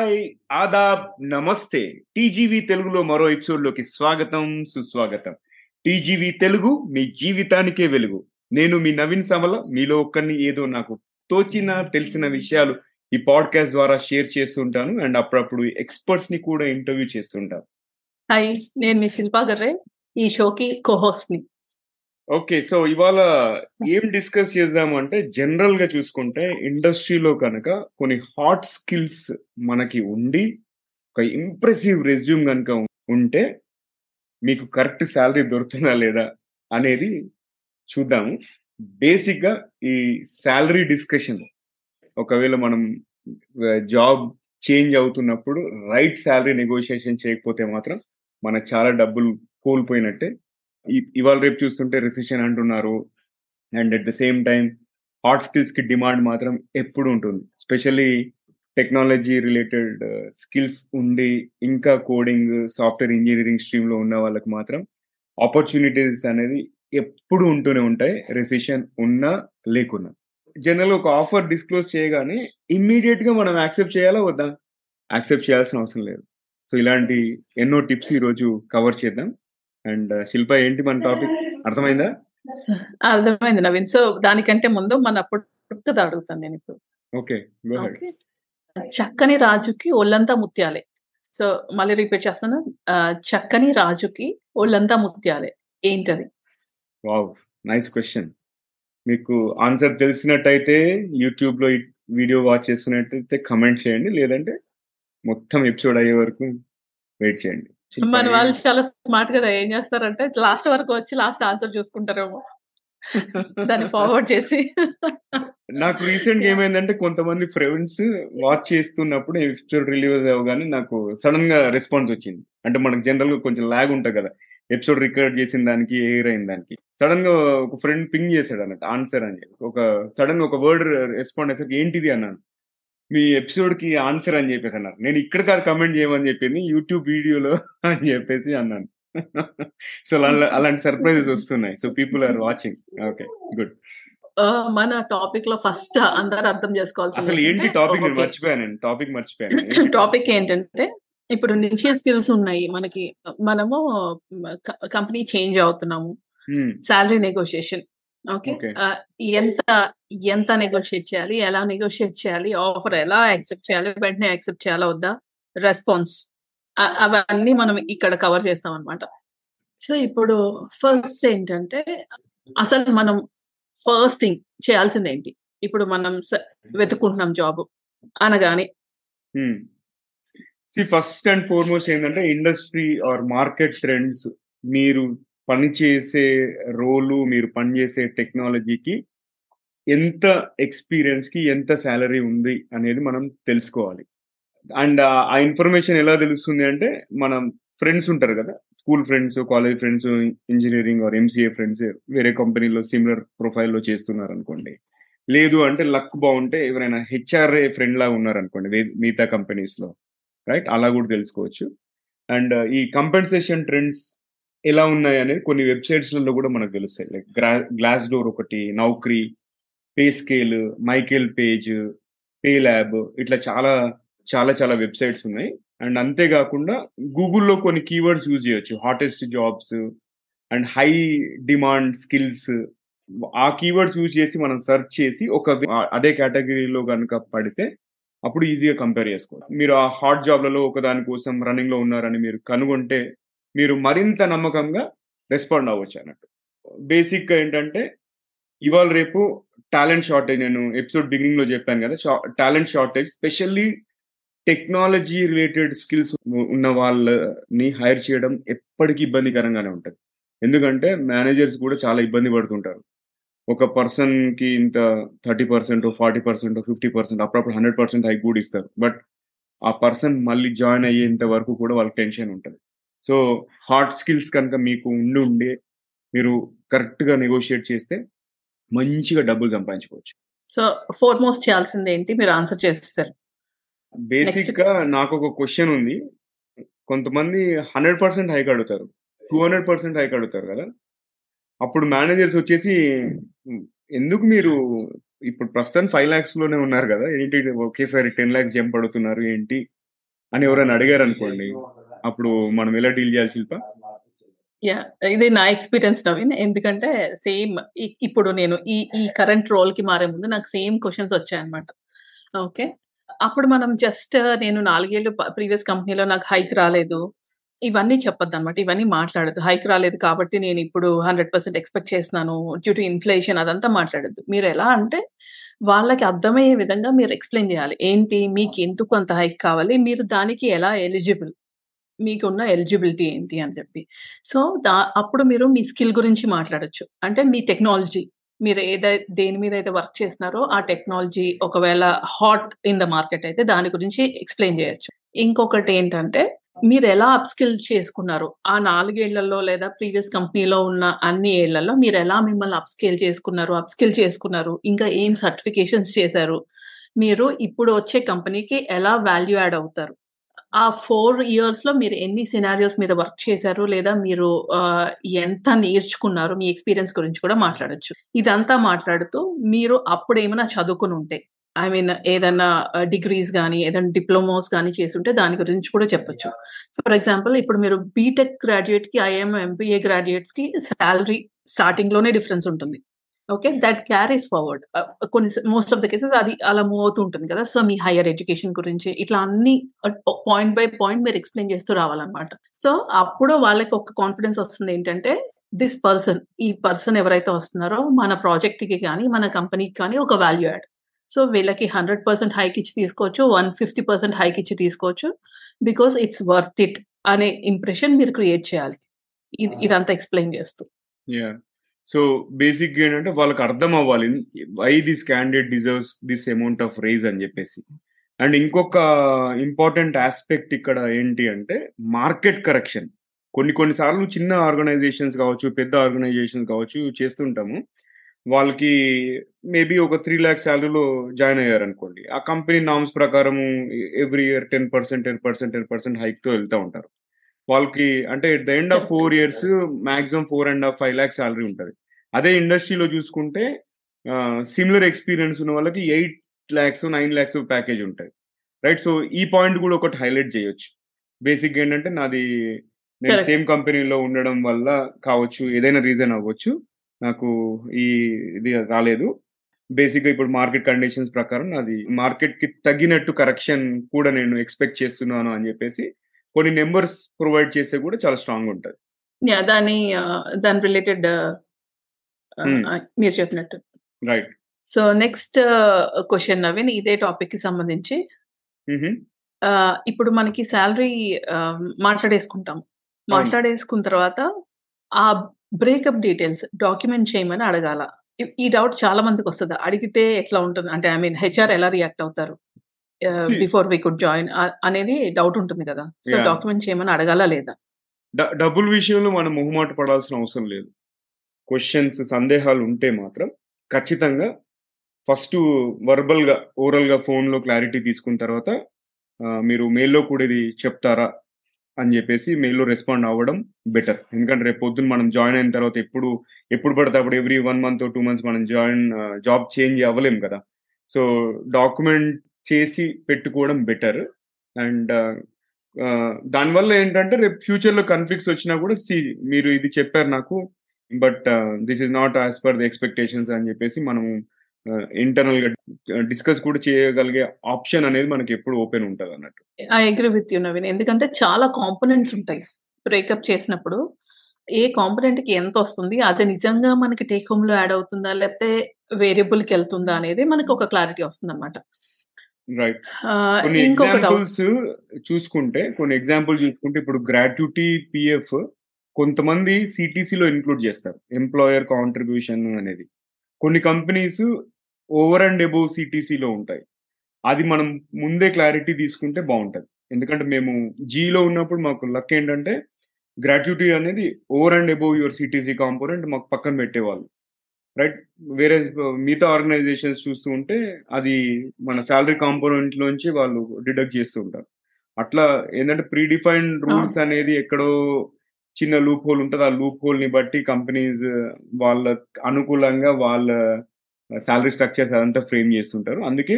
Hi Aadab నమస్తే. TGV తెలుగులో మరో ఎపిసోడ్లోకి స్వాగతం సుస్వాగతం. టీజీవీ తెలుగు మీ జీవితానికే వెలుగు. నేను మీ నవీన్ సమల మీలో ఒక్కరిని ఏదో నాకు తోచిన తెలిసిన విషయాలు ఈ పాడ్కాస్ట్ ద్వారా షేర్ చేస్తుంటాను. అండ్ అప్పుడప్పుడు ఎక్స్పర్ట్స్ని కూడా ఇంటర్వ్యూ చేస్తుంటాను. హాయ్ నేను మీ శిల్పా గర్రే ఈ షోకి కోహోస్ట్ని. ఓకే. సో ఇవాళ ఏం డిస్కస్ చేద్దాము అంటే జనరల్గా చూసుకుంటే ఇండస్ట్రీలో కనుక కొన్ని హాట్ స్కిల్స్ మనకి ఉండి ఒక ఇంప్రెసివ్ రెజ్యూమ్ కనుక ఉంటే మీకు కరెక్ట్ శాలరీ దొరుకుతుందా లేదా అనేది చూద్దాము బేసిక్గా ఈ శాలరీ డిస్కషన్. ఒకవేళ మనం జాబ్ చేంజ్ అవుతున్నప్పుడు రైట్ శాలరీ నెగోషియేషన్ చేయకపోతే మాత్రం మనకు చాలా డబ్బులు కోల్పోయినట్టే ఇవాళ రేపు చూస్తుంటే రిసెషన్ అంటున్నారు. And at the same time hard స్కిల్స్కి demand మాత్రం ఎప్పుడు ఉంటుంది. స్పెషల్లీ టెక్నాలజీ రిలేటెడ్ స్కిల్స్ ఉండి ఇంకా కోడింగ్ సాఫ్ట్వేర్ ఇంజనీరింగ్ స్ట్రీమ్లో ఉన్న వాళ్ళకి మాత్రం ఆపర్చునిటీస్ అనేది ఎప్పుడు ఉంటూనే ఉంటాయి. రెసిషన్ ఉన్నా లేకున్నా. జనరల్ ఒక ఆఫర్ డిస్క్లోజ్ చేయగానే ఇమ్మీడియట్గా మనం యాక్సెప్ట్ చేయాలా వద్దా? యాక్సెప్ట్ చేయాల్సిన అవసరం లేదు. సో ఇలాంటి ఎన్నో టిప్స్ ఈ రోజు కవర్ చేద్దాం. అండ్ శిల్ప ఏంటి మన టాపిక్? అర్థమైందా? అర్థమైంది నవీన్. సో దానికంటే ముందు మన పుట్టుకత అడుగుతాను నేను ఇప్పుడు. ఓకే చక్కని రాజుకి ఒళ్ళంతా ముత్యాలే. సో మళ్ళీ రిపీట్ చేస్తాను. చక్కని రాజుకి ఒళ్ళంతా ముత్యాలే. ఏంటది? Wow nice question. మీకు ఆన్సర్ తెలిసినట్టయితే యూట్యూబ్లో వీడియో వాచ్ చేస్తున్నట్టయితే కమెంట్ చేయండి. లేదంటే మొత్తం ఎపిసోడ్ అయ్యే వరకు వెయిట్ చేయండి. మన వాళ్ళు చాలా స్మార్ట్ కదా ఏం చేస్తారంటే లాస్ట్ వరకు వచ్చి లాస్ట్ ఆన్సర్ చూసుకుంటారేమో. దాన్ని ఫార్వర్డ్ చేసి. నాకు రీసెంట్ ఏమైందంటే కొంతమంది ఫ్రెండ్స్ వాచ్ చేస్తున్నప్పుడు ఎపిసోడ్ రిలీజ్ అవ్వగానే నాకు సడన్గా రెస్పాన్స్ వచ్చింది. అంటే మనకు జనరల్గా కొంచెం లాగ్ ఉంటుంది కదా ఎపిసోడ్ రికార్డ్ చేసిన దానికి ఎయిర్ అయిన దానికి. సడన్గా ఒక ఫ్రెండ్ పింగ్ చేశాడు అన్నట్టు ఆన్సర్ అని. ఒక సడన్ ఒక వర్డ్ రెస్పాండ్ అయ్యేసరికి ఏంటిది అన్నాను. మీ ఎపిసోడ్కి ఆన్సర్ అని చెప్పేసి అన్నారు. నేను ఇక్కడ కాదు కమెంట్ చేయమని చెప్పింది యూట్యూబ్ వీడియోలో అని చెప్పేసి అన్నాను. సో అలాంటి సర్ప్రైజెస్ వస్తున్నాయి. So people are watching okay good మన టాపిక్లో ఫస్ట్ అందరు అర్థం చేసుకోవాల్సి అసలు ఏంటి టాపిక్ నేను మర్చిపోయాను టాపిక్ మర్చిపోయాను. టాపిక్ ఏంటంటే ఇప్పుడు ఇనిషియల్ స్కిల్స్ ఉన్నాయి. మనకి మనము కంపెనీ చేంజ్ అవుతున్నాము. Salary negotiation okay. ఎంత ఎంత నెగోషియేట్ చేయాలి? ఎలా నెగోషియేట్ చేయాలి? ఆఫర్ ఎలా యాక్సెప్ట్ చేయాలి? వెంటనే యాక్సెప్ట్ చేయాలా? వద్దా? రెస్పాన్స్ అవన్నీ మనం ఇక్కడ కవర్ చేస్తాం అనమాట సో ఇప్పుడు ఫస్ట్ ఏంటంటే అసలు మనం ఫస్ట్ థింగ్ చేయాల్సింది ఏంటి ఇప్పుడు మనం వెతుకుంటున్నాం జాబ్ అనగానే. సి ఫస్ట్ అండ్ ఫార్మోస్ట్ ఏంటంటే ఇండస్ట్రీ ఆర్ మార్కెట్ ట్రెండ్స్ మీరు పనిచేసే రోలు మీరు పనిచేసే టెక్నాలజీకి ఎంత ఎక్స్పీరియన్స్కి ఎంత శాలరీ ఉంది అనేది మనం తెలుసుకోవాలి. అండ్ ఆ ఇన్ఫర్మేషన్ ఎలా తెలుస్తుంది అంటే మనం ఫ్రెండ్స్ ఉంటారు కదా school friends college friends engineering or MCA friends వేరే కంపెనీలో సిమిలర్ ప్రొఫైల్లో చేస్తున్నారు అనుకోండి లేదు అంటే లక్ బాగుంటే ఎవరైనా హెచ్ఆర్ఏ ఫ్రెండ్ లాగా ఉన్నారనుకోండి మిగతా కంపెనీస్లో. రైట్? అలా కూడా తెలుసుకోవచ్చు. అండ్ ఈ కంపెన్సేషన్ ట్రెండ్స్ ఎలా ఉన్నాయి అనేది కొన్ని వెబ్సైట్స్లలో కూడా మనకు తెలుస్తాయి. లైక్ గ్లాస్ డోర్ ఒకటి Naukri pay scale Michael Page pay lab ఇట్లా చాలా చాలా చాలా వెబ్సైట్స్ ఉన్నాయి. అండ్ అంతేకాకుండా గూగుల్లో కొన్ని కీవర్డ్స్ యూజ్ చేయొచ్చు. Hottest jobs and high demand skills. ఆ కీవర్డ్స్ యూజ్ చేసి మనం సెర్చ్ చేసి ఒక అదే కేటగిరీలో కనుక పడితే అప్పుడు ఈజీగా కంపేర్ చేసుకోవాలి మీరు ఆ హాట్ జాబ్లలో ఒక దాని కోసం రన్నింగ్లో ఉన్నారని మీరు కనుగొంటే మీరు మరింత నమ్మకంగా రెస్పాండ్ అవ్వచ్చు అన్నట్టు. బేసిక్గా ఏంటంటే ఇవాళ రేపు టాలెంట్ షార్టేజ్ నేను ఎపిసోడ్ బిగినింగ్లో చెప్పాను కదా talent shortage specially technology related skills ఉన్న వాళ్ళని హైర్ చేయడం ఎప్పటికీ ఇబ్బందికరంగానే ఉంటుంది. ఎందుకంటే మేనేజర్స్ కూడా చాలా ఇబ్బంది పడుతుంటారు. ఒక పర్సన్కి ఇంత thirty percent forty percent fifty percent అప్పుడప్పుడు హండ్రెడ్ పర్సెంట్ హైక్ కూడా ఇస్తారు. బట్ ఆ పర్సన్ మళ్ళీ జాయిన్ అయ్యేంత వరకు కూడా వాళ్ళకి టెన్షన్ ఉంటుంది. సో హార్డ్ స్కిల్స్ కనుక మీకు ఉండి ఉండే మీరు కరెక్ట్గా నెగోషియేట్ చేస్తే మంచిగా డబ్బులు సంపాదించుకోవచ్చు. సో ఫోర్మోస్ట్ చేయాల్సింది ఏంటి? మీరు ఆన్సర్ చేస్తారు బేసిక్గా నాకు ఒక క్వశ్చన్ ఉంది. కొంతమంది హండ్రెడ్ పర్సెంట్ హైక్ అడుగుతారు. టూ హండ్రెడ్ పర్సెంట్ హైక్ అడుగుతారు కదా? అప్పుడు మేనేజర్స్ వచ్చేసి ఎందుకు మీరు ఇప్పుడు ప్రస్తుతం ఫైవ్ లాక్స్లోనే ఉన్నారు కదా? ఏంటి ఒకేసారి టెన్ లాక్స్ జంప్ పడుతున్నారు ఏంటి? అని ఎవరైనా అడిగారు అనుకోండి అప్పుడు మనం ఎలా డీల్ చేయాలి శిల్ప? యా ఇది నా ఎక్స్పీరియన్స్ నవీన్. ఎందుకంటే సేమ్ ఇప్పుడు నేను ఈ ఈ కరెంట్ రోల్కి మారే ముందు నాకు సేమ్ క్వశ్చన్స్ వచ్చాయన్నమాట. ఓకే? అప్పుడు మనం జస్ట్ నేను నాలుగేళ్ళు ప్రీవియస్ కంపెనీలో నాకు హైక్ రాలేదు. ఇవన్నీ చెప్పొద్దు అనమాట ఇవన్నీ మాట్లాడద్దు. హైక్ రాలేదు కాబట్టి నేను ఇప్పుడు హండ్రెడ్ పర్సెంట్ ఎక్స్పెక్ట్ చేస్తున్నాను డ్యూ టు ఇన్ఫ్లేషన్ అదంతా మాట్లాడద్దు. మీరు ఎలా అంటే వాళ్ళకి అర్థమయ్యే విధంగా మీరు ఎక్స్ప్లెయిన్ చేయాలి. ఏంటి? మీకు ఎందుకు అంత హైక్ కావాలి? మీరు దానికి ఎలా ఎలిజిబుల్? మీకున్న ఎలిజిబిలిటీ ఏంటి అని చెప్పి. సో దా అప్పుడు మీరు మీ స్కిల్ గురించి మాట్లాడొచ్చు. అంటే మీ టెక్నాలజీ మీరు ఏదై దేని మీద అయితే వర్క్ చేస్తున్నారో ఆ టెక్నాలజీ ఒకవేళ హాట్ ఇన్ ద మార్కెట్ అయితే దాని గురించి ఎక్స్ప్లెయిన్ చేయొచ్చు. ఇంకొకటి ఏంటంటే మీరు ఎలా అప్స్కిల్ చేసుకున్నారు? ఆ నాలుగేళ్ళలో లేదా ప్రీవియస్ కంపెనీలో ఉన్న అన్ని ఏళ్ళలో మీరు ఎలా మిమ్మల్ని అప్స్కేల్ చేసుకున్నారు అప్స్కిల్ చేసుకున్నారు ఇంకా ఏం సర్టిఫికేషన్స్ చేశారు? మీరు ఇప్పుడు వచ్చే కంపెనీకి ఎలా వాల్యూ యాడ్ అవుతారు? ఆ ఫోర్ ఇయర్స్లో మీరు ఎన్ని సినారియోస్ మీద వర్క్ చేశారు? లేదా మీరు ఎంత నేర్చుకున్నారు? మీ ఎక్స్పీరియన్స్ గురించి కూడా మాట్లాడచ్చు. ఇదంతా మాట్లాడుతూ మీరు అప్పుడు ఏమైనా చదువుకుని ఉంటే ఐ మీన్ ఏదైనా డిగ్రీస్ కానీ ఏదైనా డిప్లొమాస్ కానీ చేస్తుంటే దాని గురించి కూడా చెప్పొచ్చు. ఫర్ ఎగ్జాంపుల్ ఇప్పుడు మీరు బీటెక్ గ్రాడ్యుయేట్కి ఐఎం ఎంబీఏ గ్రాడ్యుయేట్స్కి శాలరీ స్టార్టింగ్లోనే డిఫరెన్స్ ఉంటుంది. ఓకే దట్ క్యారీస్ ఫార్వర్డ్ కొన్ని మోస్ట్ ఆఫ్ ద కేసెస్ అది అలా మూవ్ అవుతూ ఉంటుంది కదా. సో మీ హైయర్ ఎడ్యుకేషన్ గురించి ఇట్లా అన్ని పాయింట్ బై పాయింట్ మీరు ఎక్స్ప్లెయిన్ చేస్తూ రావాలన్నమాట. సో అప్పుడు వాళ్ళకి ఒక కాన్ఫిడెన్స్ వస్తుంది ఏంటంటే దిస్ పర్సన్ ఈ పర్సన్ ఎవరైతే వస్తున్నారో మన ప్రాజెక్ట్కి కానీ మన కంపెనీకి కానీ ఒక వాల్యూ యాడ్ సో వీళ్ళకి హండ్రెడ్ పర్సెంట్ హైక్ ఇచ్చి తీసుకోవచ్చు వన్ ఫిఫ్టీ పర్సెంట్ హైక్ ఇచ్చి తీసుకోవచ్చు బికాస్ ఇట్స్ వర్త్ ఇట్ అనే ఇంప్రెషన్ మీరు క్రియేట్ చేయాలి. ఇదంతా ఎక్స్ప్లెయిన్ చేస్తూ. సో బేసిక్ ఏంటంటే వాళ్ళకి అర్థం అవ్వాలి. Why this candidate deserves this amount of raise అని చెప్పేసి. అండ్ ఇంకొక ఇంపార్టెంట్ ఆస్పెక్ట్ ఇక్కడ ఏంటి అంటే మార్కెట్ కరెక్షన్ కొన్ని కొన్నిసార్లు చిన్న ఆర్గనైజేషన్స్ కావచ్చు పెద్ద ఆర్గనైజేషన్స్ కావచ్చు చేస్తుంటాము. వాళ్ళకి మేబీ ఒక త్రీ ల్యాక్స్ శాలరీలో జాయిన్ అయ్యారు అనుకోండి ఆ కంపెనీ నామ్స్ ప్రకారం every year ten percent ten percent ten percent హైక్తో వెళ్తూ ఉంటారు. వాళ్ళకి అంటే at the end of four years maximum four and half five lakhs salary ఉంటుంది. అదే ఇండస్ట్రీలో చూసుకుంటే సిమిలర్ ఎక్స్పీరియన్స్ ఉన్న వాళ్ళకి eight lakhs nine lakhs package ఉంటుంది. రైట్ సో ఈ పాయింట్ కూడా ఒకటి హైలైట్ చేయొచ్చు. బేసిక్ ఏంటంటే నాది నేను సేమ్ కంపెనీలో ఉండడం వల్ల కావచ్చు ఏదైనా రీజన్ అవ్వచ్చు. నాకు ఈ ఇది రాలేదు. బేసిక్గా ఇప్పుడు మార్కెట్ కండిషన్స్ ప్రకారం నాది మార్కెట్కి తగ్గినట్టు కరెక్షన్ కూడా నేను ఎక్స్పెక్ట్ చేస్తున్నాను అని చెప్పేసి కొన్ని నెంబర్స్ ప్రొవైడ్ చేస్తే కూడా చాలా స్ట్రాంగ్ ఉంటుంది. దాని దాని రిలేటెడ్ మీరు చెప్పినట్టు. Right. So next question Naveen ఇదే టాపిక్కి సంబంధించి ఇప్పుడు మనకి శాలరీ మాట్లాడేసుకుంటాం. మాట్లాడేసుకున్న తర్వాత ఆ బ్రేకప్ డీటెయిల్స్ డాక్యుమెంట్ చేయమని అడగాల. ఈ డౌట్ చాలా మందికి వస్తుంది. అడిగితే ఎట్లా ఉంటుంది? అంటే ఐ మీన్ హెచ్ఆర్ ఎలా రియాక్ట్ అవుతారు? బిఫోర్ వీ కుడ్ జాయిన్ అనేది డౌట్ ఉంటుంది కదా. సో డాక్యుమెంట్ చేయమని అడగాల లేదా? డబ్బుల విషయంలో మనం మొహమాట పడాల్సిన అవసరం లేదు. క్వశ్చన్స్ సందేహాలు ఉంటే మాత్రం ఖచ్చితంగా ఫస్ట్ వర్బల్గా ఓరల్గా ఫోన్లో క్లారిటీ తీసుకున్న తర్వాత మీరు మెయిల్లో కూడా ఇది చెప్తారా అని చెప్పేసి మెయిల్లో రెస్పాండ్ అవ్వడం బెటర్ ఎందుకంటే రేపు పొద్దున్న మనం జాయిన్ అయిన తర్వాత ఎప్పుడు ఎప్పుడు పడితే అప్పుడు every one month two months మనం జాయిన్ జాబ్ చేంజ్ అవ్వలేం కదా. సో డాక్యుమెంట్ చేసి పెట్టుకోవడం బెటర్ అండ్ uh, దానివల్ల ఏంటంటే రేపు ఫ్యూచర్లో కన్ఫ్లిక్ట్స్ వచ్చినా కూడా సి మీరు ఇది చెప్పారు నాకు but this is not as per the expectations అని చెప్పేసి మనం ఇంటర్నల్గా డిస్కస్ కూడా చేయగలిగే ఆప్షన్ అనేది మనకి ఎప్పుడు ఓపెన్ ఉంటుంది అన్నట్టు. I agree with you Naveen ఎందుకంటే చాలా కాంపోనెంట్స్ ఉంటాయి బ్రేకప్ చేసినప్పుడు. ఏ కాంపోనెంట్కి ఎంత వస్తుంది అది నిజంగా మనకి టేక్ హోమ్లో యాడ్ అవుతుందా లేకపోతే వేరియబుల్కి వెళ్తుందా అనేది మనకి ఒక క్లారిటీ వస్తుంది అనమాట రైట్ కొన్ని ఎగ్జాంపుల్స్ చూసుకుంటే కొన్ని ఎగ్జాంపుల్ చూసుకుంటే ఇప్పుడు గ్రాట్యుటీ పిఎఫ్ కొంతమంది సిటీసీలో ఇంక్లూడ్ చేస్తారు. ఎంప్లాయర్ కాంట్రిబ్యూషన్ అనేది. కొన్ని కంపెనీస్ ఓవర్ అండ్ అబోవ్ సిటీసీలో ఉంటాయి. అది మనం ముందే క్లారిటీ తీసుకుంటే బాగుంటుంది. ఎందుకంటే మేము జీలో ఉన్నప్పుడు మాకు లక్ ఏంటంటే గ్రాట్యుటీ అనేది over and above your CTC component మాకు పక్కన పెట్టేవాళ్ళు. రైట్ వేరే మిగతా ఆర్గనైజేషన్స్ చూస్తూ ఉంటే అది మన శాలరీ కాంపోనెంట్ లోంచి వాళ్ళు డిడక్ట్ చేస్తూ ఉంటారు. అట్లా ఏంటంటే ప్రీ డిఫైన్డ్ రూల్స్ అనేది ఎక్కడో చిన్న లూప్ హోల్ ఉంటుంది. ఆ లూప్ హోల్ని బట్టి కంపెనీస్ వాళ్ళ అనుకూలంగా వాళ్ళ సాలరీ స్ట్రక్చర్స్ అదంతా ఫ్రేమ్ చేస్తుంటారు. అందుకే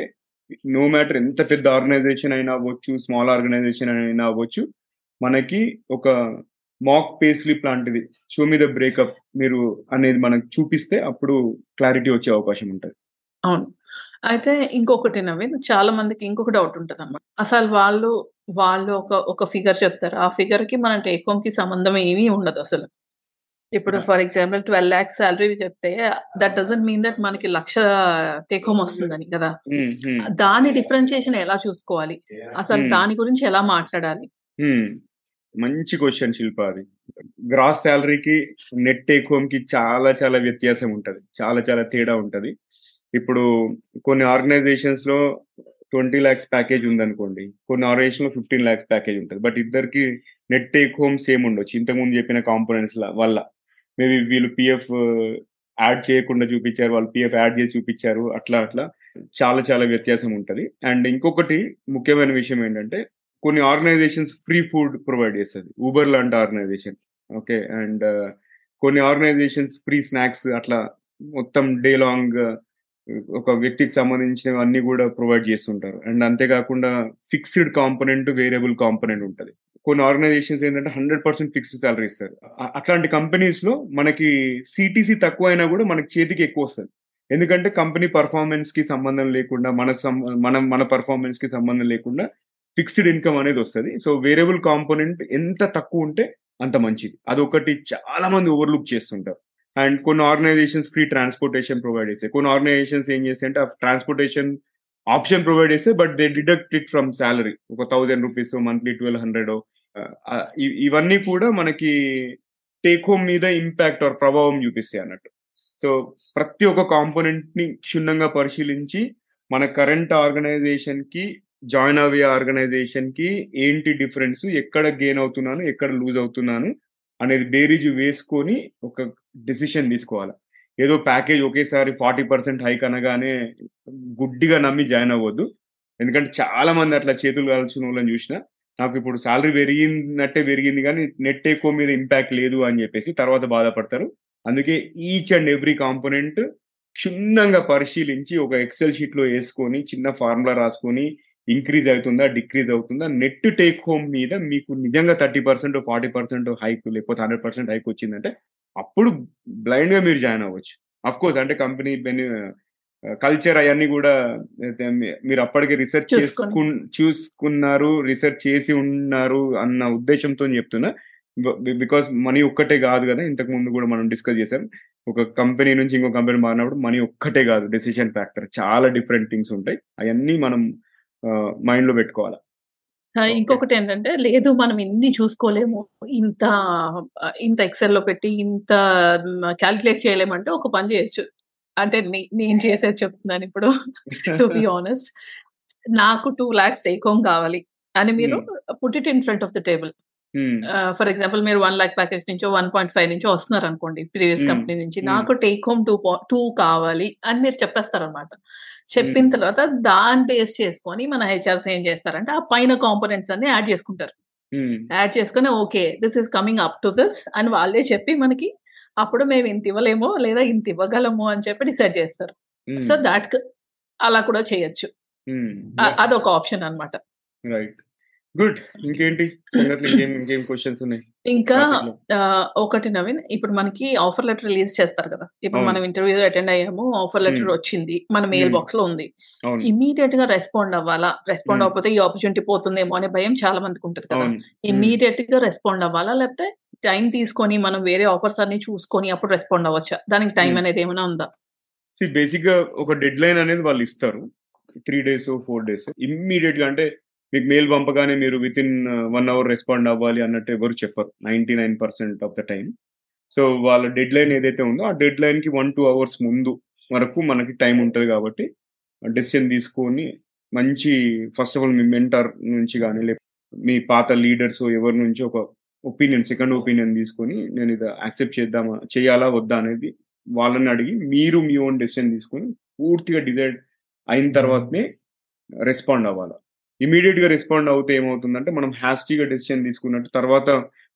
నో మ్యాటర్ ఎంత పెద్ద ఆర్గనైజేషన్ అయినా అవ్వచ్చు స్మాల్ ఆర్గనైజేషన్ అయినా అవ్వచ్చు మనకి ఒక మాక్ పే స్లిప్ లాంటిది. షో మీద బ్రేకప్ మీరు అనేది మనకు చూపిస్తే అప్పుడు క్లారిటీ వచ్చే అవకాశం ఉంటుంది. అవును. అయితే ఇంకొకటి నవీన్ చాలా మందికి ఇంకొక డౌట్ ఉంటుంది అన్నమాట అసలు వాళ్ళు వాళ్ళు ఒక ఒక ఫిగర్ చెప్తారు. ఆ ఫిగర్కి మన టేక్ హోమ్కి సంబంధం ఏమీ ఉండదు అసలు. ఇప్పుడు for example twelve lakhs salary చెప్తే దట్ డజంట్ మీన్ దట్ మనకి లక్ష టేక్ హోమ్ వస్తుందని కదా. దాని డిఫరెన్షియేషన్ ఎలా చూసుకోవాలి? అసలు దాని గురించి ఎలా మాట్లాడాలి? మంచి క్వశ్చన్ శిల్ప అది. గ్రాస్ శాలరీకి నెట్ టేక్ హోమ్కి చాలా చాలా వ్యత్యాసం ఉంటుంది. చాలా చాలా తేడా ఉంటది. ఇప్పుడు కొన్ని ఆర్గనైజేషన్స్లో ట్వంటీ ల్యాక్స్ ప్యాకేజ్ ఉందనుకోండి కొన్ని ఆర్గనైజేషన్లో ఫిఫ్టీన్ ల్యాక్స్ ప్యాకేజ్ ఉంటుంది. బట్ ఇద్దరికి నెట్ టేక్ హోమ్ సేమ్ ఉండొచ్చు. ఇంతకుముందు చెప్పిన కాంపోనెంట్స్ వల్ల. మేబీ వీళ్ళు పిఎఫ్ యాడ్ చేయకుండా చూపించారు వాళ్ళు పిఎఫ్ యాడ్ చేసి చూపించారు అట్లా అట్లా. చాలా చాలా వ్యత్యాసం ఉంటుంది. అండ్ ఇంకొకటి ముఖ్యమైన విషయం ఏంటంటే కొన్ని ఆర్గనైజేషన్స్ ఫ్రీ ఫుడ్ ప్రొవైడ్ చేస్తుంది. ఊబర్ లాంటి ఆర్గనైజేషన్. ఓకే అండ్ కొన్ని ఆర్గనైజేషన్స్ ఫ్రీ స్నాక్స్ అట్లా మొత్తం డే లాంగ్ ఒక వ్యక్తికి సంబంధించినవి అన్ని కూడా ప్రొవైడ్ చేస్తుంటారు. అండ్ అంతేకాకుండా ఫిక్స్డ్ కాంపోనెంట్ వేరియబుల్ కాంపోనెంట్ ఉంటుంది. కొన్ని ఆర్గనైజేషన్స్ ఏంటంటే హండ్రెడ్ పర్సెంట్ ఫిక్స్డ్ సాలరీ ఇస్తారు అట్లాంటి కంపెనీస్లో మనకి సిటీసీ తక్కువ అయినా కూడా మనకి చేతికి ఎక్కువ వస్తుంది. ఎందుకంటే కంపెనీ పర్ఫార్మెన్స్కి సంబంధం లేకుండా మన మనం మన పర్ఫార్మెన్స్కి సంబంధం లేకుండా ఫిక్స్డ్ ఇన్కమ్ అనేది వస్తుంది. సో వేరియబుల్ కాంపోనెంట్ ఎంత తక్కువ ఉంటే అంత మంచిది. అదొకటి చాలా మంది ఓవర్లుక్ చేస్తుంటారు. అండ్ కొన్ని ఆర్గనైజేషన్స్ ఫ్రీ ట్రాన్స్పోర్టేషన్ ప్రొవైడ్ చేస్తాయి. కొన్ని ఆర్గనైజేషన్స్ ఏం చేస్తాయి అంటే ఆ ట్రాన్స్పోర్టేషన్ ఆప్షన్ ప్రొవైడ్ చేస్తే but they deduct it from salary ఒక thousand rupees monthly twelve hundred ఇవన్నీ కూడా మనకి టేక్ హోమ్ మీద ఇంపాక్ట్ ఆర్ ప్రభావం చూపిస్తాయి అన్నట్టు. సో ప్రతి ఒక్క కాంపోనెంట్ని క్షుణ్ణంగా పరిశీలించి మన కరెంట్ ఆర్గనైజేషన్కి జాయిన్ అయ్యే ఆర్గనైజేషన్కి ఏంటి డిఫరెన్స్ ఎక్కడ గెయిన్ అవుతున్నాను ఎక్కడ లూజ్ అవుతున్నాను అనేది బేరీజ్ వేసుకొని ఒక డిసిషన్ తీసుకోవాలి. ఏదో ప్యాకేజ్ ఒకేసారి ఫార్టీ పర్సెంట్ హైక్ అనగానే గుడ్డిగా నమ్మి జాయిన్ అవ్వద్దు. ఎందుకంటే చాలా మంది అట్లా చేతులు కాల్చిన వాళ్ళని చూసిన నాకు ఇప్పుడు శాలరీ పెరిగినట్టే పెరిగింది కానీ నెట్ ఎక్కువ మీద ఇంపాక్ట్ లేదు అని చెప్పేసి తర్వాత బాధపడతారు. అందుకే ఈచ్ అండ్ ఎవ్రీ కాంపోనెంట్ క్షుణ్ణంగా పరిశీలించి ఒక ఎక్సెల్ షీట్లో వేసుకొని చిన్న ఫార్ములా రాసుకొని ఇంక్రీజ్ అవుతుందా డిక్రీజ్ అవుతుందా? నెట్ టేక్ హోమ్ మీద మీకు నిజంగా thirty percent forty percent hike లేకపోతే హండ్రెడ్ పర్సెంట్ హైక్ వచ్చిందంటే అప్పుడు బ్లైండ్గా మీరు జాయిన్ అవ్వచ్చు. అఫ్ కోర్స్ అంటే కంపెనీ కల్చర్ అవన్నీ కూడా మీరు అప్పటికే రీసెర్చ్ చేసుకు చూసుకున్నారు రీసెర్చ్ చేసి ఉన్నారు అన్న ఉద్దేశంతో చెప్తున్నా. బికాస్ మనీ ఒక్కటే కాదు కదా ఇంతకు ముందు కూడా మనం డిస్కస్ చేసాం ఒక కంపెనీ నుంచి ఇంకో కంపెనీ మారినప్పుడు మనీ ఒక్కటే కాదు డెసిషన్ ఫ్యాక్టర్ చాలా డిఫరెంట్ థింగ్స్ ఉంటాయి. అవన్నీ మనం మైండ్లో పెట్టుకోవాలి. ఇంకొకటి ఏంటంటే లేదు మనం ఇన్ని చూసుకోలేము ఇంత ఇంత ఎక్సెల్లో పెట్టి ఇంత క్యాల్కులేట్ చేయలేమంటే ఒక పని చేయొచ్చు. అంటే నేను చేసేది చెప్తున్నాను ఇప్పుడు టు బి ఆనెస్ట్ నాకు టూ లాక్స్ టేక్ హోమ్ కావాలి అని మీరు put it in front of the table for example మీరు వన్ లాక్ ప్యాకేజ్ నుంచో వన్ పాయింట్ ఫైవ్ నుంచో వస్తున్నారు అనుకోండి ప్రీవియస్ కంపెనీ నుంచి. నాకు టేక్ హోమ్ టూ టూ కావాలి అని మీరు చెప్పేస్తారు అనమాట చెప్పిన తర్వాత దాన్ని బేస్ చేసుకొని మన హెచ్ఆర్స్ ఏం చేస్తారంటే ఆ పైన కాంపోనెంట్స్ అన్ని యాడ్ చేసుకుంటారు. యాడ్ చేసుకుని okay this is coming up to this అని వాళ్ళే చెప్పి మనకి అప్పుడు మేము ఇంత ఇవ్వలేమో లేదా ఇంత ఇవ్వగలము అని చెప్పి డిసైడ్ చేస్తారు. సో దాట్ అలా కూడా చేయొచ్చు. అదొక ఆప్షన్ అనమాట రైట్ గుడ్ ఇంకేంటి? ఇంకేం ఇంకేం క్వశ్చన్స్ ఉన్నాయి? ఇంకా ఒకటి నవీన్ ఇప్పుడు మనకి ఆఫర్ లెటర్ రిలీజ్ చేస్తారు కదా. ఇప్పుడు మనం ఇంటర్వ్యూ అటెండ్ అయ్యాము ఆఫర్ లెటర్ వచ్చింది మన మెయిల్ బాక్స్లో ఉంది. ఇమీడియట్గా రెస్పాండ్ అవ్వాలా? రెస్పాండ్ అవ్వకపోతే ఈ ఆపర్చునిటీ పోతుందేమో అనే భయం చాలా మందికి ఉంటుంది కదా. ఇమీడియట్గా రెస్పాండ్ అవ్వాలా? లేకపోతే టైం తీసుకొని మనం వేరే ఆఫర్స్ అన్ని చూసుకొని అప్పుడు రెస్పాండ్ అవ్వచ్చా? దానికి టైం అనేది ఏమైనా ఉందా? బేసిక్గా ఒక డెడ్ లైన్ అనేది వాళ్ళు ఇస్తారు. త్రీ డేస్ ఫోర్ డేస్ ఇమ్మీడియట్గా అంటే మీకు మెయిల్ పంపగానే మీరు within one hour respond అవ్వాలి అన్నట్టు ఎవరు చెప్పరు. Ninety nine percent of the time so వాళ్ళ డెడ్ లైన్ ఏదైతే ఉందో ఆ డెడ్ లైన్కి వన్ టూ అవర్స్ ముందు వరకు మనకి టైం ఉంటుంది కాబట్టి డెసిషన్ తీసుకొని మంచి ఫస్ట్ ఆఫ్ ఆల్ మీ మెంటర్ నుంచి కానీ లేకపోతే మీ పాత లీడర్స్ ఎవరి నుంచి ఒక ఒపీనియన్ సెకండ్ ఒపీనియన్ తీసుకొని నేను ఇది యాక్సెప్ట్ చేద్దామా చేయాలా వద్దా అనేది వాళ్ళని అడిగి మీరు మీ ఓన్ డెసిషన్ తీసుకొని పూర్తిగా డిసైడ్ అయిన తర్వాతనే రెస్పాండ్ అవ్వాలి. ఇమీడియట్గా రెస్పాండ్ అవుతే ఏమవుతుందంటే మనం హ్యాస్టీగా డెసిషన్ తీసుకున్నట్టు తర్వాత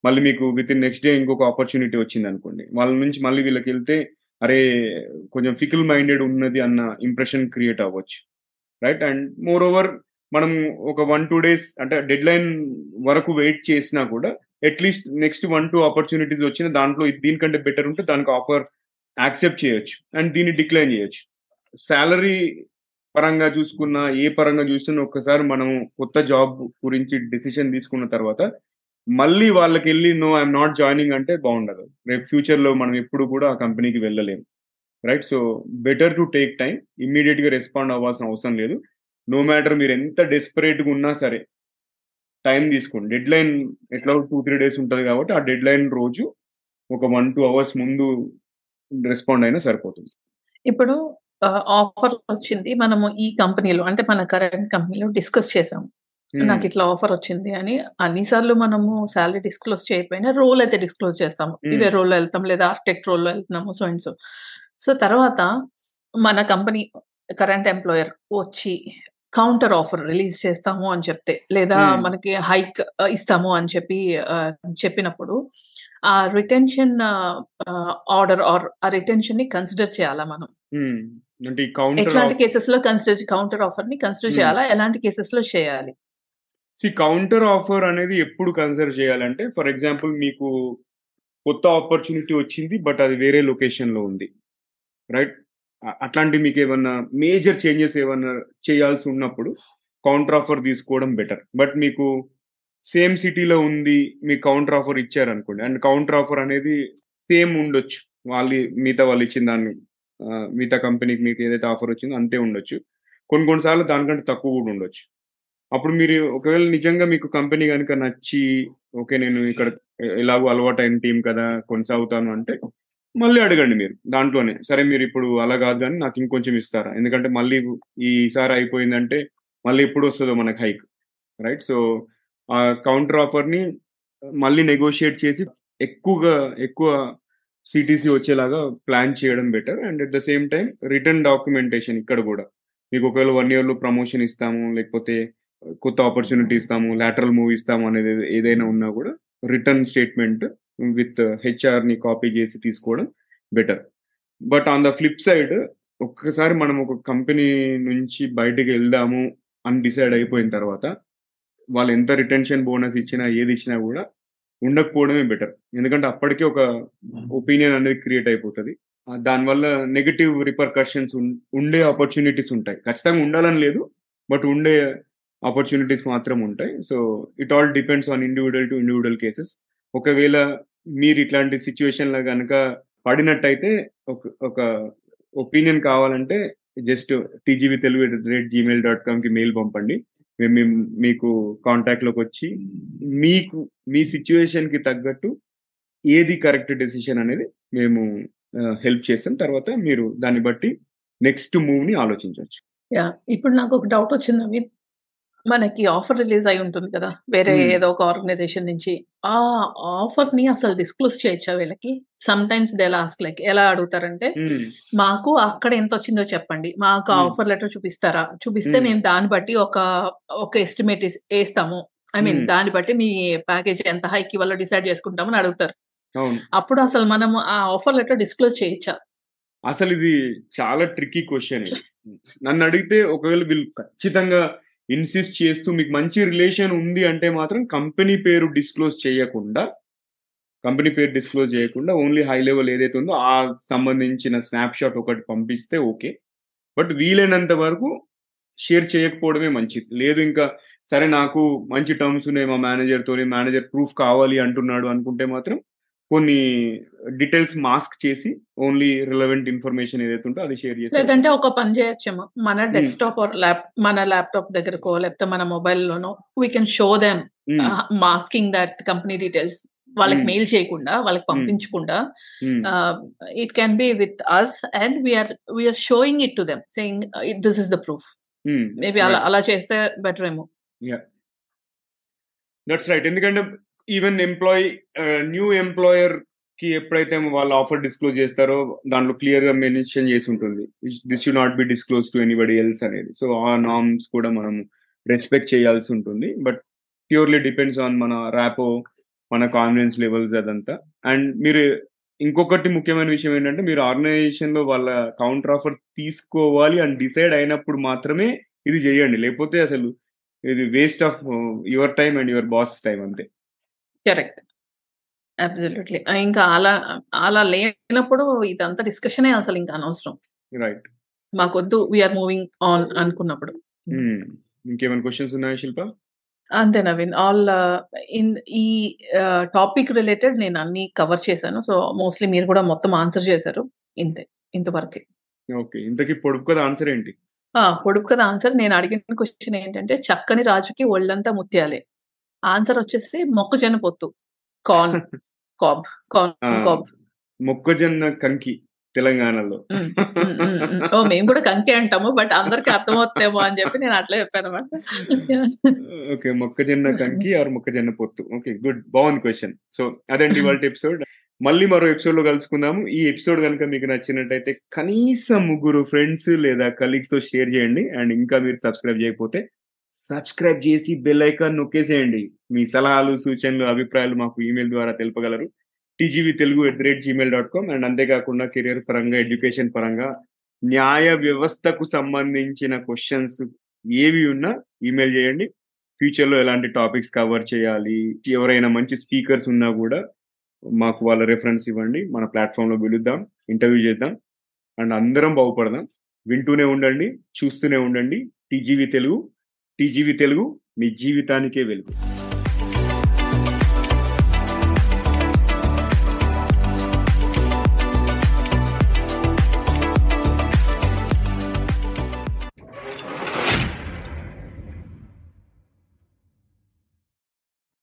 మళ్ళీ మీకు విత్ ఇన్ నెక్స్ట్ డే ఇంకొక ఆపర్చునిటీ వచ్చింది అనుకోండి. వాళ్ళ నుంచి మళ్ళీ వీళ్ళకి వెళ్తే అరే కొంచెం ఫికల్ మైండెడ్ ఉన్నది అన్న ఇంప్రెషన్ క్రియేట్ అవ్వచ్చు. రైట్ అండ్ మోర్ ఓవర్ మనం ఒక వన్ టూ డేస్ అంటే డెడ్ లైన్ వరకు వెయిట్ చేసినా కూడా at least next one two opportunities వచ్చిన దాంట్లో దీనికంటే బెటర్ ఉంటే దానికి ఆఫర్ యాక్సెప్ట్ చేయొచ్చు. అండ్ దీన్ని డిక్లైన్ చేయొచ్చు. శాలరీ పరంగా చూసుకున్నా ఏ పరంగా చూస్తున్నా ఒక్కసారి మనం కొత్త జాబ్ గురించి డెసిషన్ తీసుకున్న తర్వాత మళ్ళీ వాళ్ళకి వెళ్ళి నో ఐఎమ్ నాట్ జాయినింగ్ అంటే బాగుండదు. రేపు ఫ్యూచర్లో మనం ఎప్పుడు కూడా ఆ కంపెనీకి వెళ్ళలేము. Right? So better to take time ఇమ్మీడియట్గా రెస్పాండ్ అవ్వాల్సిన అవసరం లేదు. నో మ్యాటర్ మీరు ఎంత డెస్పరేట్గా ఉన్నా సరే టైం తీసుకోండి. డెడ్ లైన్ ఎట్లా టూ త్రీ డేస్ ఉంటుంది కాబట్టి ఆ డెడ్ లైన్ రోజు ఒక వన్ టూ అవర్స్ ముందు రెస్పాండ్ అయినా సరిపోతుంది. ఇప్పుడు ఆఫర్ వచ్చింది. మనము ఈ కంపెనీలో అంటే మన కరెంట్ కంపెనీలో డిస్కస్ చేసాము నాకు ఇట్లా ఆఫర్ వచ్చింది అని. అన్నిసార్లు మనము శాలరీ డిస్క్లోజ్ చేయకపోయినా రోల్ అయితే డిస్క్లోజ్ చేస్తాము. ఇదే రోల్లో వెళ్తాం లేదా ఆర్కిటెక్ట్ రోల్లో వెళ్తున్నాము సో అండ్ సో సో తర్వాత మన కంపెనీ కరెంట్ ఎంప్లాయర్ వచ్చి కౌంటర్ ఆఫర్ రిలీజ్ చేస్తాము అని చెప్తే లేదా మనకి హైక్ ఇస్తాము అని చెప్పి చెప్పినప్పుడు ఆ రిటెన్షన్ ఆర్డర్ ఆర్ ఆ రిటెన్షన్ని కన్సిడర్ చేయాలా మనం? అంటే ఎట్లాంటి కేసెస్లో కన్సిడర్ కౌంటర్ ఆఫర్ని కన్సిడర్ చేయాలా? ఎలాంటి కేసెస్లో చేయాలి? సి కౌంటర్ ఆఫర్ అనేది ఎప్పుడు కన్సిడర్ చేయాలంటే ఫర్ ఎగ్జాంపుల్ మీకు కొత్త ఆపర్చునిటీ వచ్చింది బట్ అది వేరే లొకేషన్లో ఉంది. రైట్ అట్లాంటి మీకు ఏమన్నా మేజర్ చేంజెస్ ఏమన్నా చేయాల్సి ఉన్నప్పుడు కౌంటర్ ఆఫర్ తీసుకోవడం బెటర్ బట్ మీకు సేమ్ సిటీలో ఉంది మీకు కౌంటర్ ఆఫర్ ఇచ్చారనుకోండి అండ్ కౌంటర్ ఆఫర్ అనేది సేమ్ ఉండొచ్చు. వాళ్ళు మిగతా వాళ్ళు ఇచ్చిన దాన్ని మిగతా కంపెనీకి మీకు ఏదైతే ఆఫర్ వచ్చిందో అంతే ఉండొచ్చు. కొన్ని కొన్నిసార్లు దానికంటే తక్కువ కూడా ఉండొచ్చు. అప్పుడు మీరు ఒకవేళ నిజంగా మీకు కంపెనీ కనుక నచ్చి ఓకే నేను ఇక్కడ ఎలాగో అలవాటు అయిన టీం కదా కొనసాగుతాను అంటే మళ్ళీ అడగండి మీరు దాంట్లోనే. సరే మీరు ఇప్పుడు అలా కాదు కానీ నాకు ఇంకొంచెం ఇస్తారా? ఎందుకంటే మళ్ళీ ఈసారి అయిపోయిందంటే మళ్ళీ ఎప్పుడు వస్తుందో మనకు హైక్. రైట్? సో ఆ కౌంటర్ ఆఫర్ని మళ్ళీ నెగోషియేట్ చేసి ఎక్కువగా ఎక్కువ సిటీసీ వచ్చేలాగా ప్లాన్ చేయడం better. And at the same time return documentation ఇక్కడ కూడా. మీకు ఒకవేళ వన్ ఇయర్లో ప్రమోషన్ ఇస్తాము లేకపోతే కొత్త ఆపర్చునిటీ ఇస్తాము లాటరల్ మూవ్ ఇస్తాము అనేది ఏదైనా ఉన్నా కూడా రిటర్న్ స్టేట్మెంట్ విత్ హెచ్ఆర్ని కాపీ చేసి తీసుకోవడం better but on the flip side ఒక్కసారి మనం ఒక కంపెనీ నుంచి బయటకు వెళ్దాము అని డిసైడ్ అయిపోయిన తర్వాత వాళ్ళు ఎంత రిటెన్షన్ బోనస్ ఇచ్చినా ఏది ఇచ్చినా కూడా ఉండకపోవడమే బెటర్ ఎందుకంటే అప్పటికే ఒక ఒపీనియన్ అనేది క్రియేట్ అయిపోతుంది. దానివల్ల నెగటివ్ రిపర్కషన్స్ ఉండే ఆపర్చునిటీస్ ఉంటాయి. ఖచ్చితంగా ఉండాలని లేదు బట్ ఉండే ఆపర్చునిటీస్ మాత్రం ఉంటాయి. So it all depends on individual to individual cases ఒకవేళ మీరు ఇట్లాంటి సిచ్యువేషన్లో కనుక పడినట్టయితే ఒక ఒక ఒపీనియన్ కావాలంటే just TGV Telugu rate Gmail dot కామ్కి mail పంపండి. మేము మీకు కాంటాక్ట్లోకి వచ్చి మీకు మీ సిచ్యువేషన్కి తగ్గట్టు ఏది కరెక్ట్ డెసిషన్ అనేది మేము హెల్ప్ చేస్తాం. తర్వాత మీరు దాన్ని బట్టి నెక్స్ట్ మూవ్ని ఆలోచించవచ్చు. యా ఇప్పుడు నాకు ఒక డౌట్ వచ్చింది నవీన్ మనకి ఆఫర్ రిలీజ్ అయి ఉంటుంది కదా వేరే ఏదో ఒక ఆర్గనైజేషన్ నుంచి. ఆ ఆఫర్ని అసలు డిస్క్లోజ్ చేయొచ్చా వీళ్ళకి? Sometimes they last like ఎలా అడుగుతారంటే మాకు అక్కడ ఎంత వచ్చిందో చెప్పండి. మాకు ఆఫర్ లెటర్ చూపిస్తారా? చూపిస్తే మేము దాన్ని బట్టి ఒక ఒక ఎస్టిమేట్ వేస్తాము. ఐ మీన్ దాన్ని బట్టి మీ ప్యాకేజ్ ఎంత హైక్ ఇవ్వాలో డిసైడ్ చేసుకుంటామని అడుగుతారు. అప్పుడు అసలు మనం ఆ ఆఫర్ లెటర్ డిస్క్లోజ్ చేయొచ్చా? అసలు ఇది చాలా ట్రిక్కీ క్వశ్చన్ నన్ను అడిగితే ఒకవేళ వీళ్ళు ఖచ్చితంగా ఇన్సిస్ట్ చేస్తూ మీకు మంచి రిలేషన్ ఉంది అంటే మాత్రం కంపెనీ పేరు డిస్క్లోజ్ చేయకుండా కంపెనీ పేరు డిస్క్లోజ్ చేయకుండా ఓన్లీ హై లెవెల్ ఏదైతే ఉందో ఆ సంబంధించిన స్నాప్షాట్ ఒకటి పంపిస్తే ఓకే బట్ వీలైనంత వరకు షేర్ చేయకపోవడమే మంచిది. లేదు ఇంకా సరే నాకు మంచి టర్మ్స్ ఉన్నాయి మా మేనేజర్తో మేనేజర్ ప్రూఫ్ కావాలి అంటున్నాడు అనుకుంటే మాత్రం కొన్ని డీటెయిల్స్ మాస్క్ చేసి ఓన్లీ రిలవెంట్ ఇన్ఫర్మేషన్ ఏదైతే ఉందో అది షేర్ చేసి లేదంటే ఒక పని చేయొచ్చేమో. మన డెస్క్టాప్ ల్యాప్ మన ల్యాప్టాప్ దగ్గరకో లేకపోతే మన మొబైల్లోనో we can show them masking that company details వాళ్ళకి మెయిల్ చేయకుండా వాళ్ళకి పంపించకుండా it can be with us and we're we're showing it to them saying this is the proof maybe అలా అలా చేస్తే బెటర్ ఏమో. దట్స్ రైట్ ఎందుకంటే ఈవెన్ ఎంప్లాయీ న్యూ ఎంప్లాయర్కి ఎప్పుడైతే వాళ్ళు ఆఫర్ డిస్క్లోజ్ చేస్తారో దాంట్లో క్లియర్గా మెన్షన్ చేసి ఉంటుంది. This should not be disclose to anybody else అనేది. సో ఆ నామ్స్ కూడా మనం రెస్పెక్ట్ చేయాల్సి ఉంటుంది. బట్ ప్యూర్లీ డిపెండ్స్ ఆన్ మన ర్యాపో మన కాన్ఫిడెన్స్ లెవెల్స్ అదంతా. అండ్ మీరు ఇంకొకటి ముఖ్యమైన విషయం ఏంటంటే మీరు ఆర్గనైజేషన్లో వాళ్ళ కౌంటర్ ఆఫర్ తీసుకోవాలి అండ్ డిసైడ్ అయినప్పుడు మాత్రమే ఇది చేయండి. లేకపోతే అసలు ఇది waste of your time and your boss time అంతే. కరెక్ట్. అబ్సల్యూట్లీ. ఇంకా అలా అలా లేనప్పుడు ఇదంతా డిస్కషనే అసలు ఇంకా అనవసరం. రైట్. మాకొద్దు వీఆర్ మూవింగ్ ఆన్ అనుకున్నప్పుడు. ఇంకేమైనా ఉన్నాయా శిల్ప? అంతే నవీన్. ఆల్ ఇన్ ఈ టాపిక్ రిలేటెడ్ నేను అన్ని కవర్ చేశాను. సో మోస్ట్లీ మీరు కూడా మొత్తం ఆన్సర్ చేశారు. ఇంతే ఇంతవరకే. ఓకే. ఇంతకీ పొడుపు కదా ఆన్సర్ ఏంటి? పొడుపు కదా ఆన్సర్ నేను అడిగిన క్వశ్చన్ ఏంటంటే చక్కని రాజుకి ఒళ్ళంతా ముత్యాలే. ఆన్సర్ వచ్చేసి మొక్కజొన్న పొత్తు. కార్న్. కాబ్. Corn cob. మొక్కజొన్న కంకి తెలంగాణలో. ఓ మేము కూడా కంకి అంటాము బట్ అందరికి అర్థమవుతుందేమో అని చెప్పి నేను అట్లా చెప్పాను అనమాట ఓకే మొక్కజొన్న కంకి ఆర్ మొక్కజొన్న పొత్తు. Okay good. బాగుంది క్వశ్చన్. సో అదండి వాళ్ళ ఎపిసోడ్. మళ్ళీ మరో ఎపిసోడ్లో కలుసుకుందాము. ఈ ఎపిసోడ్ కనుక మీకు నచ్చినట్టయితే కనీసం ముగ్గురు ఫ్రెండ్స్ లేదా కలీగ్స్తో షేర్ చేయండి. అండ్ ఇంకా మీరు సబ్స్క్రైబ్ చేయకపోతే సబ్స్క్రైబ్ చేసి బెల్ ఐకాన్ నొక్కేసేయండి. మీ సలహాలు సూచనలు అభిప్రాయాలు మాకు ఈమెయిల్ ద్వారా తెలుపగలరు. TGV Telugu at the rate Gmail dot com and అంతేకాకుండా కెరియర్ పరంగా ఎడ్యుకేషన్ పరంగా న్యాయ వ్యవస్థకు సంబంధించిన క్వశ్చన్స్ ఏవి ఉన్నా ఈమెయిల్ చేయండి. ఫ్యూచర్లో ఎలాంటి టాపిక్స్ కవర్ చేయాలి ఎవరైనా మంచి స్పీకర్స్ ఉన్నా కూడా మాకు వాళ్ళ రెఫరెన్స్ ఇవ్వండి. మన ప్లాట్ఫామ్లో పిలుద్దాం ఇంటర్వ్యూ చేద్దాం అండ్ అందరం బాగుపడదాం. వింటూనే ఉండండి చూస్తూనే ఉండండి. టీజీవీ తెలుగు టీజీవీ తెలుగు మీ జీవితానికే వెలుగు.